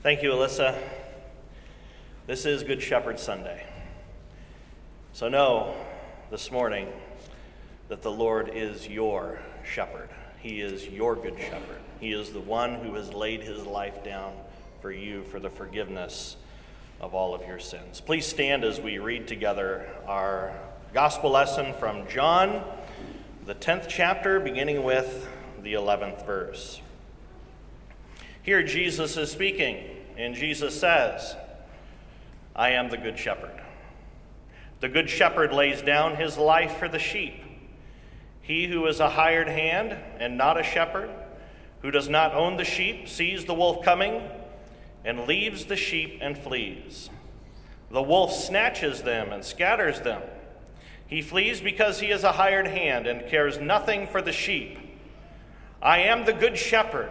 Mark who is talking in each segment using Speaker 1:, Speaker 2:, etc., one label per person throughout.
Speaker 1: Thank you, Alyssa. This is Good Shepherd Sunday. So know this morning that the Lord is your shepherd. He is your good shepherd. He is the one who has laid his life down for you for the forgiveness of all of your sins. Please stand as we read together our gospel lesson from John, the 10th chapter, beginning with the 11th verse. Here Jesus is speaking, and Jesus says, I am the good shepherd. The good shepherd lays down his life for the sheep. He who is a hired hand and not a shepherd, who does not own the sheep, sees the wolf coming and leaves the sheep and flees. The wolf snatches them and scatters them. He flees because he is a hired hand and cares nothing for the sheep. I am the good shepherd.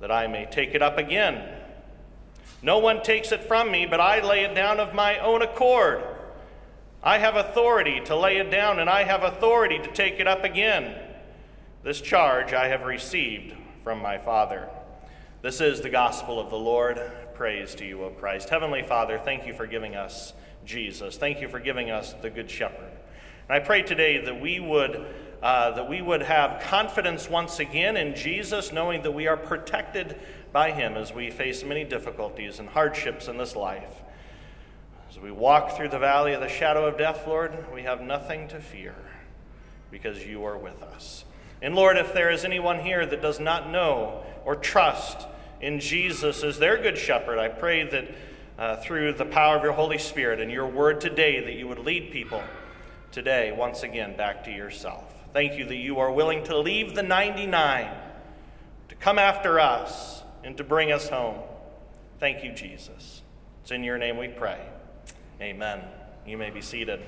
Speaker 1: that I may take it up again. No one takes it from me, but I lay it down of my own accord. I have authority to lay it down, and I have authority to take it up again. This charge I have received from my Father. This is the gospel of the Lord. Praise to you, O Christ. Heavenly Father, thank you for giving us Jesus. Thank you for giving us the Good Shepherd. And I pray today that we would uh, that we would have confidence once again in Jesus, knowing that we are protected by Him as we face many difficulties and hardships in this life. As we walk through the valley of the shadow of death, Lord, we have nothing to fear because you are with us. And Lord, if there is anyone here that does not know or trust in Jesus as their good shepherd, I pray that uh, through the power of your Holy Spirit and your word today, that you would lead people today once again back to yourself. Thank you that you are willing to leave the 99 to come after us and to bring us home. Thank you, Jesus. It's in your name we pray. Amen. You may be seated.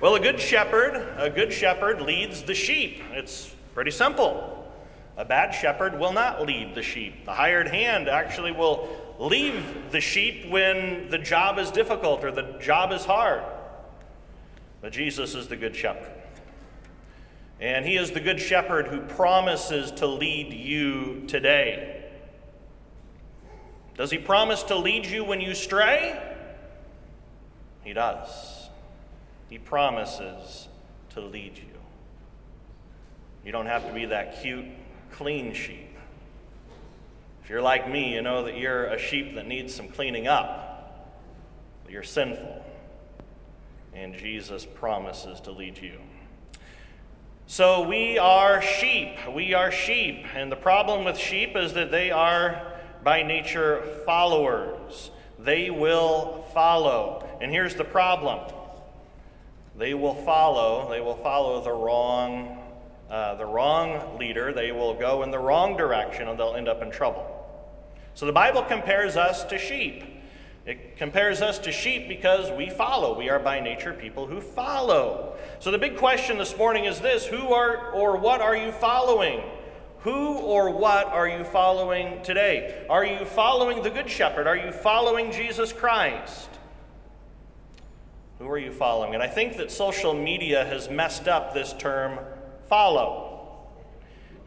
Speaker 1: Well, a good shepherd, a good shepherd leads the sheep. It's pretty simple. A bad shepherd will not lead the sheep. The hired hand actually will leave the sheep when the job is difficult or the job is hard. But Jesus is the Good Shepherd. And He is the Good Shepherd who promises to lead you today. Does He promise to lead you when you stray? He does. He promises to lead you. You don't have to be that cute, clean sheep. If you're like me, you know that you're a sheep that needs some cleaning up, you're sinful and Jesus promises to lead you. So we are sheep. We are sheep. And the problem with sheep is that they are, by nature, followers. They will follow. And here's the problem they will follow, they will follow the wrong. Uh, the wrong leader, they will go in the wrong direction and they'll end up in trouble. So the Bible compares us to sheep. It compares us to sheep because we follow. We are by nature people who follow. So the big question this morning is this Who are or what are you following? Who or what are you following today? Are you following the Good Shepherd? Are you following Jesus Christ? Who are you following? And I think that social media has messed up this term follow.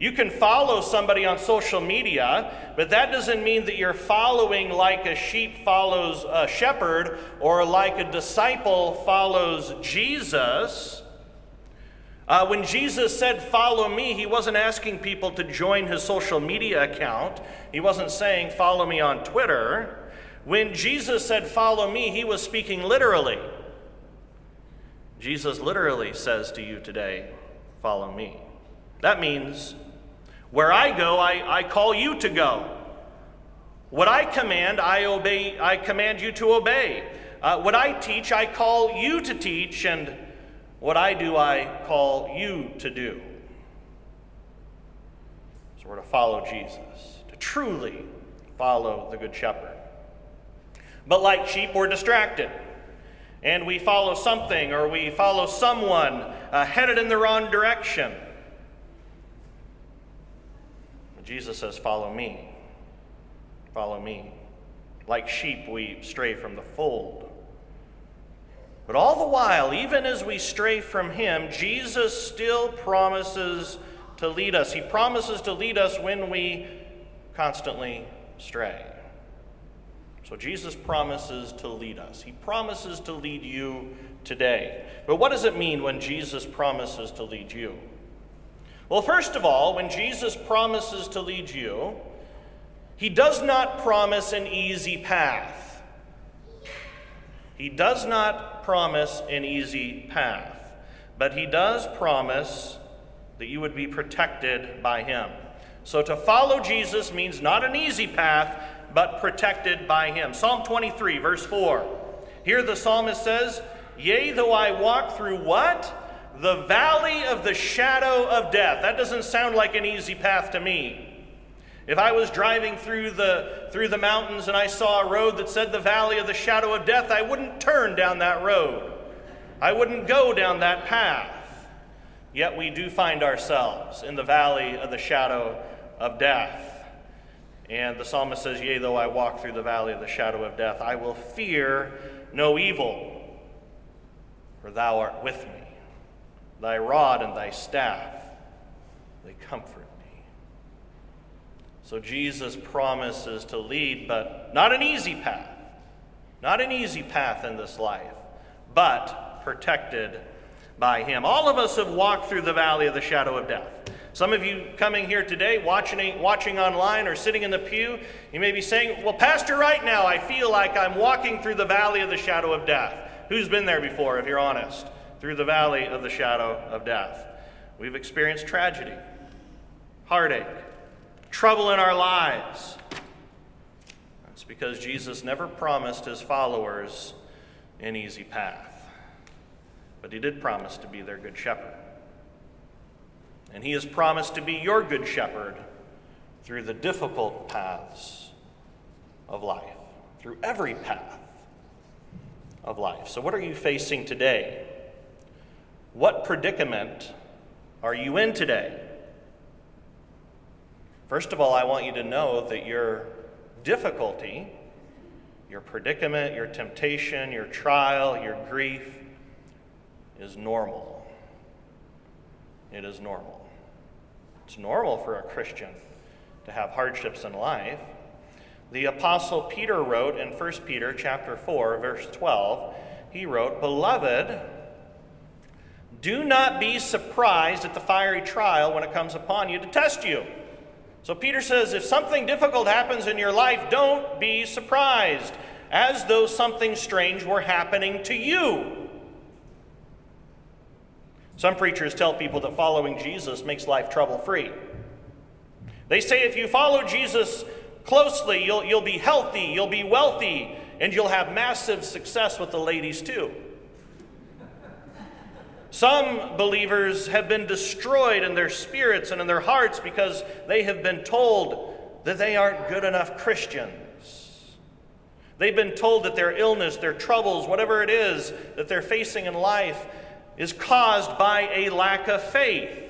Speaker 1: You can follow somebody on social media, but that doesn't mean that you're following like a sheep follows a shepherd or like a disciple follows Jesus. Uh, when Jesus said, Follow me, he wasn't asking people to join his social media account. He wasn't saying, Follow me on Twitter. When Jesus said, Follow me, he was speaking literally. Jesus literally says to you today, Follow me. That means where I go, I, I call you to go. What I command, I obey, I command you to obey. Uh, what I teach, I call you to teach, and what I do, I call you to do. So we're to follow Jesus, to truly follow the Good Shepherd. But like sheep, we're distracted. And we follow something or we follow someone uh, headed in the wrong direction. Jesus says, Follow me. Follow me. Like sheep, we stray from the fold. But all the while, even as we stray from Him, Jesus still promises to lead us. He promises to lead us when we constantly stray. So Jesus promises to lead us. He promises to lead you today. But what does it mean when Jesus promises to lead you? Well, first of all, when Jesus promises to lead you, he does not promise an easy path. He does not promise an easy path, but he does promise that you would be protected by him. So to follow Jesus means not an easy path, but protected by him. Psalm 23, verse 4. Here the psalmist says, Yea, though I walk through what? The valley of the shadow of death. That doesn't sound like an easy path to me. If I was driving through the, through the mountains and I saw a road that said the valley of the shadow of death, I wouldn't turn down that road. I wouldn't go down that path. Yet we do find ourselves in the valley of the shadow of death. And the psalmist says, Yea, though I walk through the valley of the shadow of death, I will fear no evil, for thou art with me. Thy rod and thy staff, they comfort me. So Jesus promises to lead, but not an easy path. Not an easy path in this life, but protected by him. All of us have walked through the valley of the shadow of death. Some of you coming here today, watching, watching online or sitting in the pew, you may be saying, Well, Pastor, right now I feel like I'm walking through the valley of the shadow of death. Who's been there before, if you're honest? Through the valley of the shadow of death. We've experienced tragedy, heartache, trouble in our lives. That's because Jesus never promised his followers an easy path, but he did promise to be their good shepherd. And he has promised to be your good shepherd through the difficult paths of life, through every path of life. So, what are you facing today? What predicament are you in today? First of all, I want you to know that your difficulty, your predicament, your temptation, your trial, your grief is normal. It is normal. It's normal for a Christian to have hardships in life. The apostle Peter wrote in 1 Peter chapter 4 verse 12, he wrote, "Beloved, do not be surprised at the fiery trial when it comes upon you to test you. So Peter says if something difficult happens in your life, don't be surprised, as though something strange were happening to you. Some preachers tell people that following Jesus makes life trouble free. They say if you follow Jesus closely, you'll, you'll be healthy, you'll be wealthy, and you'll have massive success with the ladies too. Some believers have been destroyed in their spirits and in their hearts because they have been told that they aren't good enough Christians. They've been told that their illness, their troubles, whatever it is that they're facing in life, is caused by a lack of faith.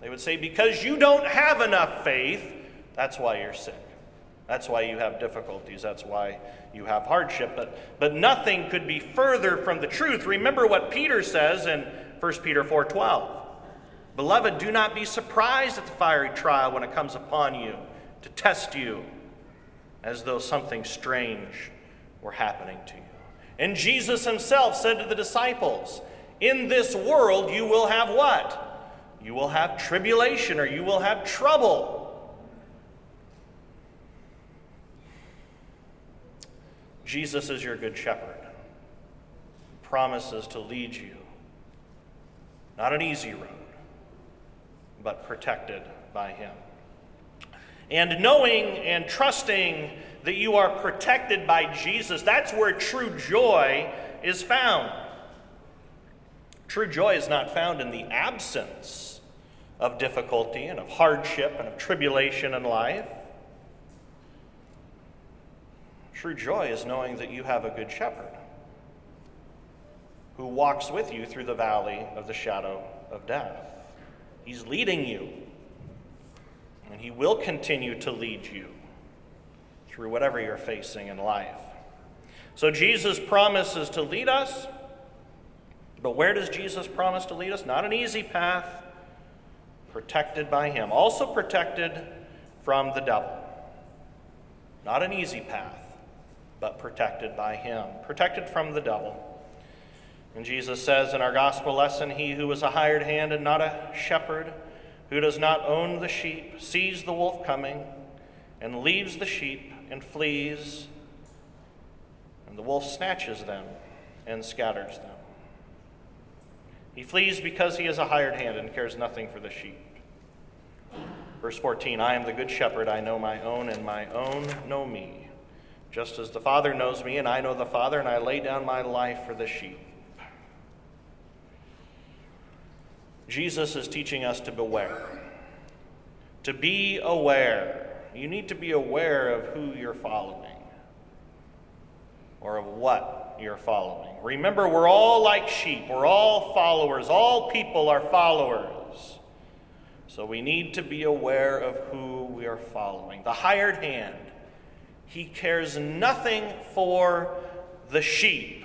Speaker 1: They would say, because you don't have enough faith, that's why you're sick. That's why you have difficulties. That's why you have hardship. But, but nothing could be further from the truth. Remember what Peter says in 1 Peter 4:12. Beloved, do not be surprised at the fiery trial when it comes upon you to test you as though something strange were happening to you. And Jesus himself said to the disciples, In this world you will have what? You will have tribulation or you will have trouble. Jesus is your good shepherd, promises to lead you. Not an easy road, but protected by Him. And knowing and trusting that you are protected by Jesus, that's where true joy is found. True joy is not found in the absence of difficulty and of hardship and of tribulation in life. True joy is knowing that you have a good shepherd who walks with you through the valley of the shadow of death. He's leading you, and He will continue to lead you through whatever you're facing in life. So Jesus promises to lead us, but where does Jesus promise to lead us? Not an easy path, protected by Him, also protected from the devil. Not an easy path, but protected by Him, protected from the devil. And Jesus says in our gospel lesson He who is a hired hand and not a shepherd, who does not own the sheep, sees the wolf coming and leaves the sheep and flees, and the wolf snatches them and scatters them. He flees because he is a hired hand and cares nothing for the sheep. Verse 14 I am the good shepherd, I know my own, and my own know me. Just as the Father knows me, and I know the Father, and I lay down my life for the sheep. Jesus is teaching us to beware. To be aware. You need to be aware of who you're following or of what you're following. Remember, we're all like sheep, we're all followers. All people are followers. So we need to be aware of who we are following. The hired hand, he cares nothing for the sheep.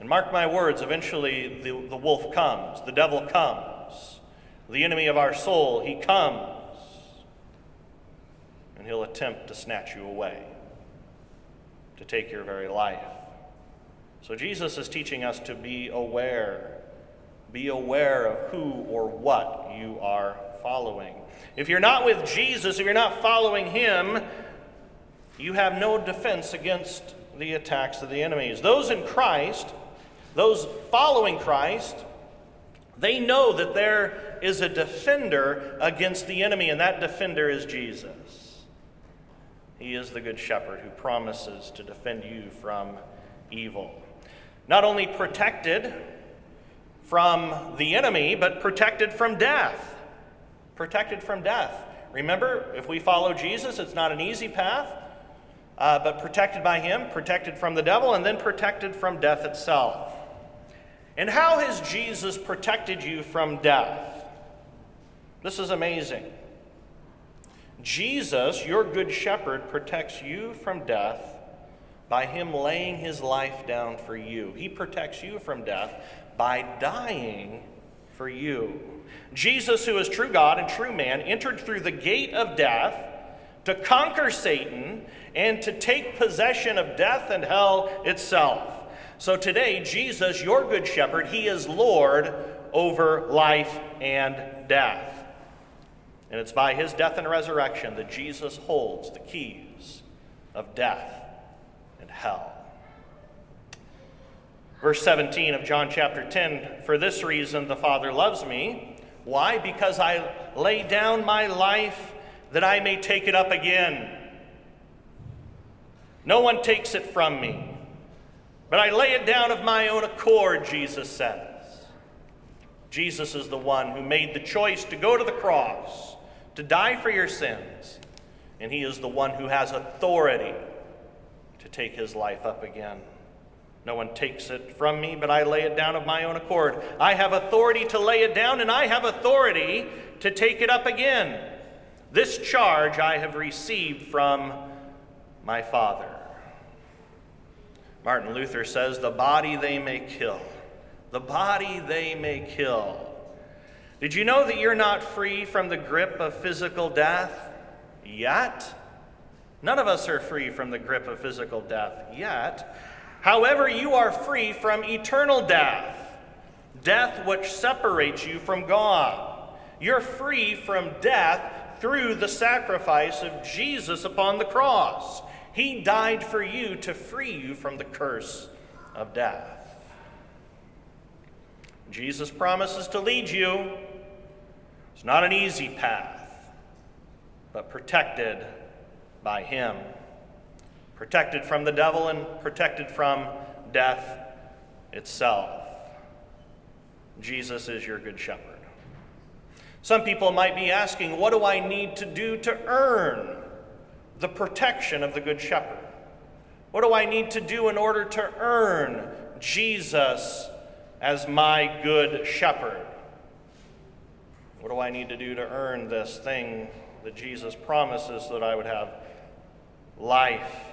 Speaker 1: And mark my words, eventually the, the wolf comes, the devil comes, the enemy of our soul, he comes, and he'll attempt to snatch you away, to take your very life. So Jesus is teaching us to be aware. Be aware of who or what you are following. If you're not with Jesus, if you're not following him, you have no defense against the attacks of the enemies. Those in Christ those following Christ, they know that there is a defender against the enemy, and that defender is Jesus. He is the good shepherd who promises to defend you from evil. Not only protected from the enemy, but protected from death. Protected from death. Remember, if we follow Jesus, it's not an easy path, uh, but protected by Him, protected from the devil, and then protected from death itself. And how has Jesus protected you from death? This is amazing. Jesus, your good shepherd, protects you from death by him laying his life down for you. He protects you from death by dying for you. Jesus, who is true God and true man, entered through the gate of death to conquer Satan and to take possession of death and hell itself. So today, Jesus, your good shepherd, he is Lord over life and death. And it's by his death and resurrection that Jesus holds the keys of death and hell. Verse 17 of John chapter 10 For this reason the Father loves me. Why? Because I lay down my life that I may take it up again. No one takes it from me. But I lay it down of my own accord, Jesus says. Jesus is the one who made the choice to go to the cross, to die for your sins. And he is the one who has authority to take his life up again. No one takes it from me, but I lay it down of my own accord. I have authority to lay it down, and I have authority to take it up again. This charge I have received from my Father. Martin Luther says, The body they may kill. The body they may kill. Did you know that you're not free from the grip of physical death yet? None of us are free from the grip of physical death yet. However, you are free from eternal death, death which separates you from God. You're free from death through the sacrifice of Jesus upon the cross. He died for you to free you from the curse of death. Jesus promises to lead you. It's not an easy path, but protected by Him. Protected from the devil and protected from death itself. Jesus is your good shepherd. Some people might be asking, what do I need to do to earn the protection of the Good Shepherd? What do I need to do in order to earn Jesus as my Good Shepherd? What do I need to do to earn this thing that Jesus promises that I would have life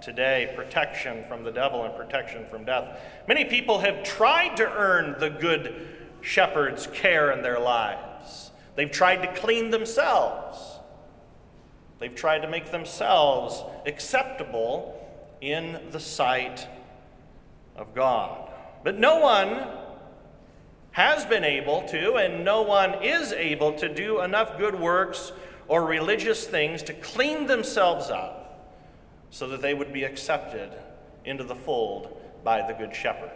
Speaker 1: today, protection from the devil and protection from death? Many people have tried to earn the Good Shepherd's care in their lives. They've tried to clean themselves. They've tried to make themselves acceptable in the sight of God. But no one has been able to, and no one is able to do enough good works or religious things to clean themselves up so that they would be accepted into the fold by the Good Shepherd.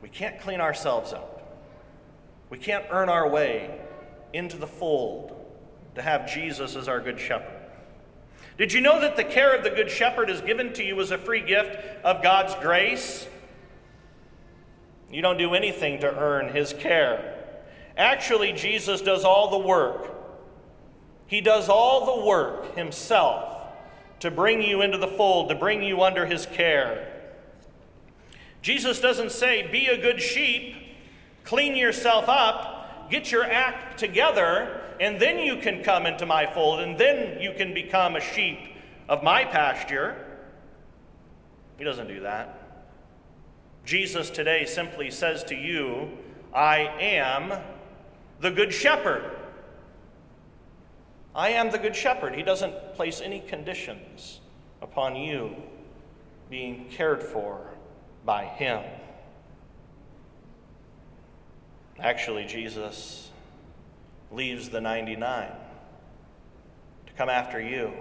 Speaker 1: We can't clean ourselves up. We can't earn our way into the fold to have Jesus as our Good Shepherd. Did you know that the care of the Good Shepherd is given to you as a free gift of God's grace? You don't do anything to earn his care. Actually, Jesus does all the work. He does all the work himself to bring you into the fold, to bring you under his care. Jesus doesn't say, Be a good sheep, clean yourself up, get your act together, and then you can come into my fold, and then you can become a sheep of my pasture. He doesn't do that. Jesus today simply says to you, I am the Good Shepherd. I am the Good Shepherd. He doesn't place any conditions upon you being cared for by Him. Actually, Jesus leaves the 99 to come after you,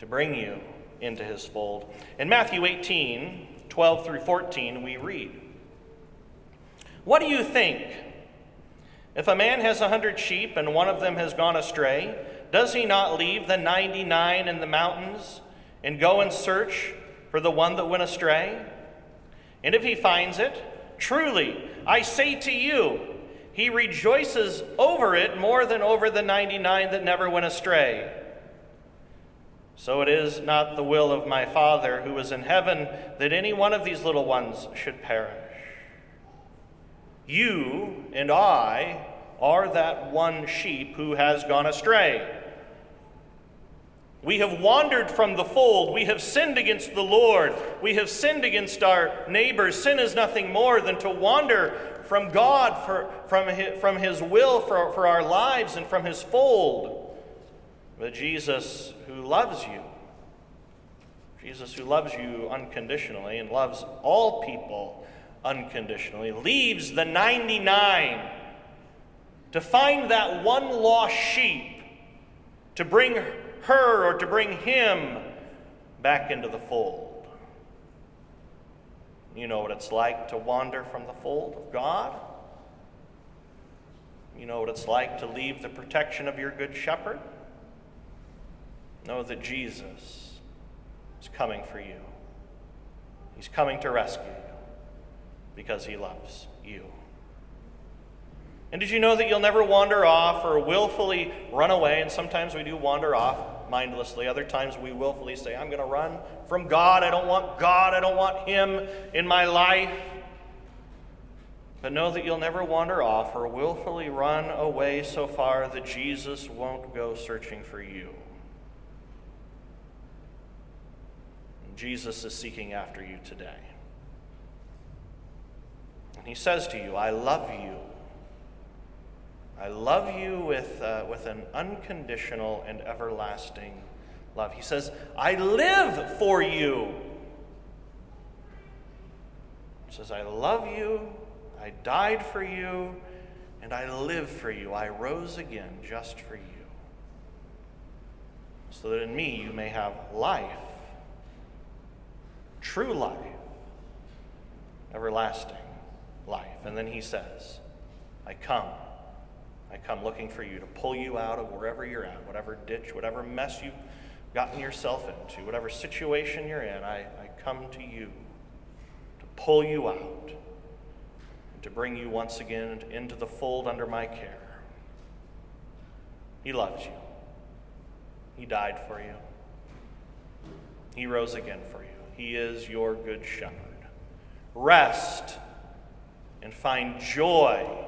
Speaker 1: to bring you into His fold. In Matthew 18, 12 through 14, we read What do you think? If a man has a hundred sheep and one of them has gone astray, does he not leave the 99 in the mountains and go and search for the one that went astray? And if he finds it, truly, I say to you, he rejoices over it more than over the 99 that never went astray. So it is not the will of my Father who is in heaven that any one of these little ones should perish. You and I are that one sheep who has gone astray. We have wandered from the fold. We have sinned against the Lord. We have sinned against our neighbors. Sin is nothing more than to wander from God, for, from, his, from His will for, for our lives, and from His fold. But Jesus, who loves you, Jesus, who loves you unconditionally and loves all people unconditionally, leaves the 99 to find that one lost sheep, to bring her or to bring him back into the fold. You know what it's like to wander from the fold of God. You know what it's like to leave the protection of your good shepherd. Know that Jesus is coming for you. He's coming to rescue you because he loves you. And did you know that you'll never wander off or willfully run away? And sometimes we do wander off mindlessly. Other times we willfully say, I'm going to run from God. I don't want God. I don't want Him in my life. But know that you'll never wander off or willfully run away so far that Jesus won't go searching for you. Jesus is seeking after you today. And he says to you, I love you. I love you with, uh, with an unconditional and everlasting love. He says, I live for you. He says, I love you. I died for you. And I live for you. I rose again just for you. So that in me you may have life true life, everlasting life. And then he says, I come. I come looking for you to pull you out of wherever you're at, whatever ditch, whatever mess you've gotten yourself into, whatever situation you're in. I, I come to you to pull you out and to bring you once again into the fold under my care. He loves you. He died for you. He rose again for you. He is your good shepherd. Rest and find joy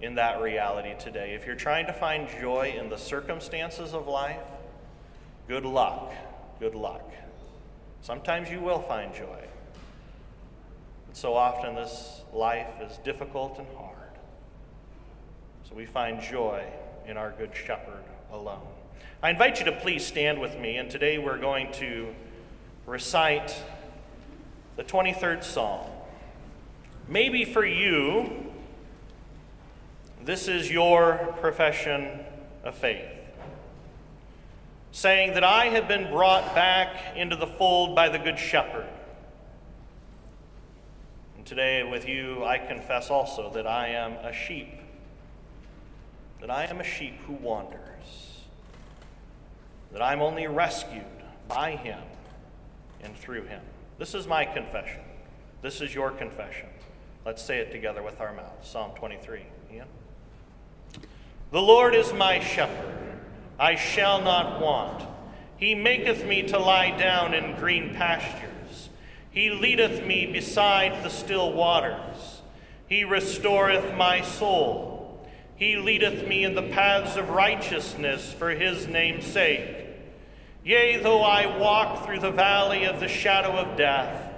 Speaker 1: in that reality today. If you're trying to find joy in the circumstances of life, good luck. Good luck. Sometimes you will find joy. But so often this life is difficult and hard. So we find joy in our Good Shepherd alone. I invite you to please stand with me, and today we're going to recite the 23rd Psalm. Maybe for you, this is your profession of faith, saying that I have been brought back into the fold by the Good Shepherd. And today, with you, I confess also that I am a sheep, that I am a sheep who wanders, that I'm only rescued by Him and through Him. This is my confession. This is your confession. Let's say it together with our mouths. Psalm 23. Ian? The Lord is my shepherd, I shall not want. He maketh me to lie down in green pastures. He leadeth me beside the still waters. He restoreth my soul. He leadeth me in the paths of righteousness for his name's sake. Yea, though I walk through the valley of the shadow of death,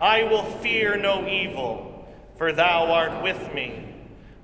Speaker 1: I will fear no evil, for thou art with me.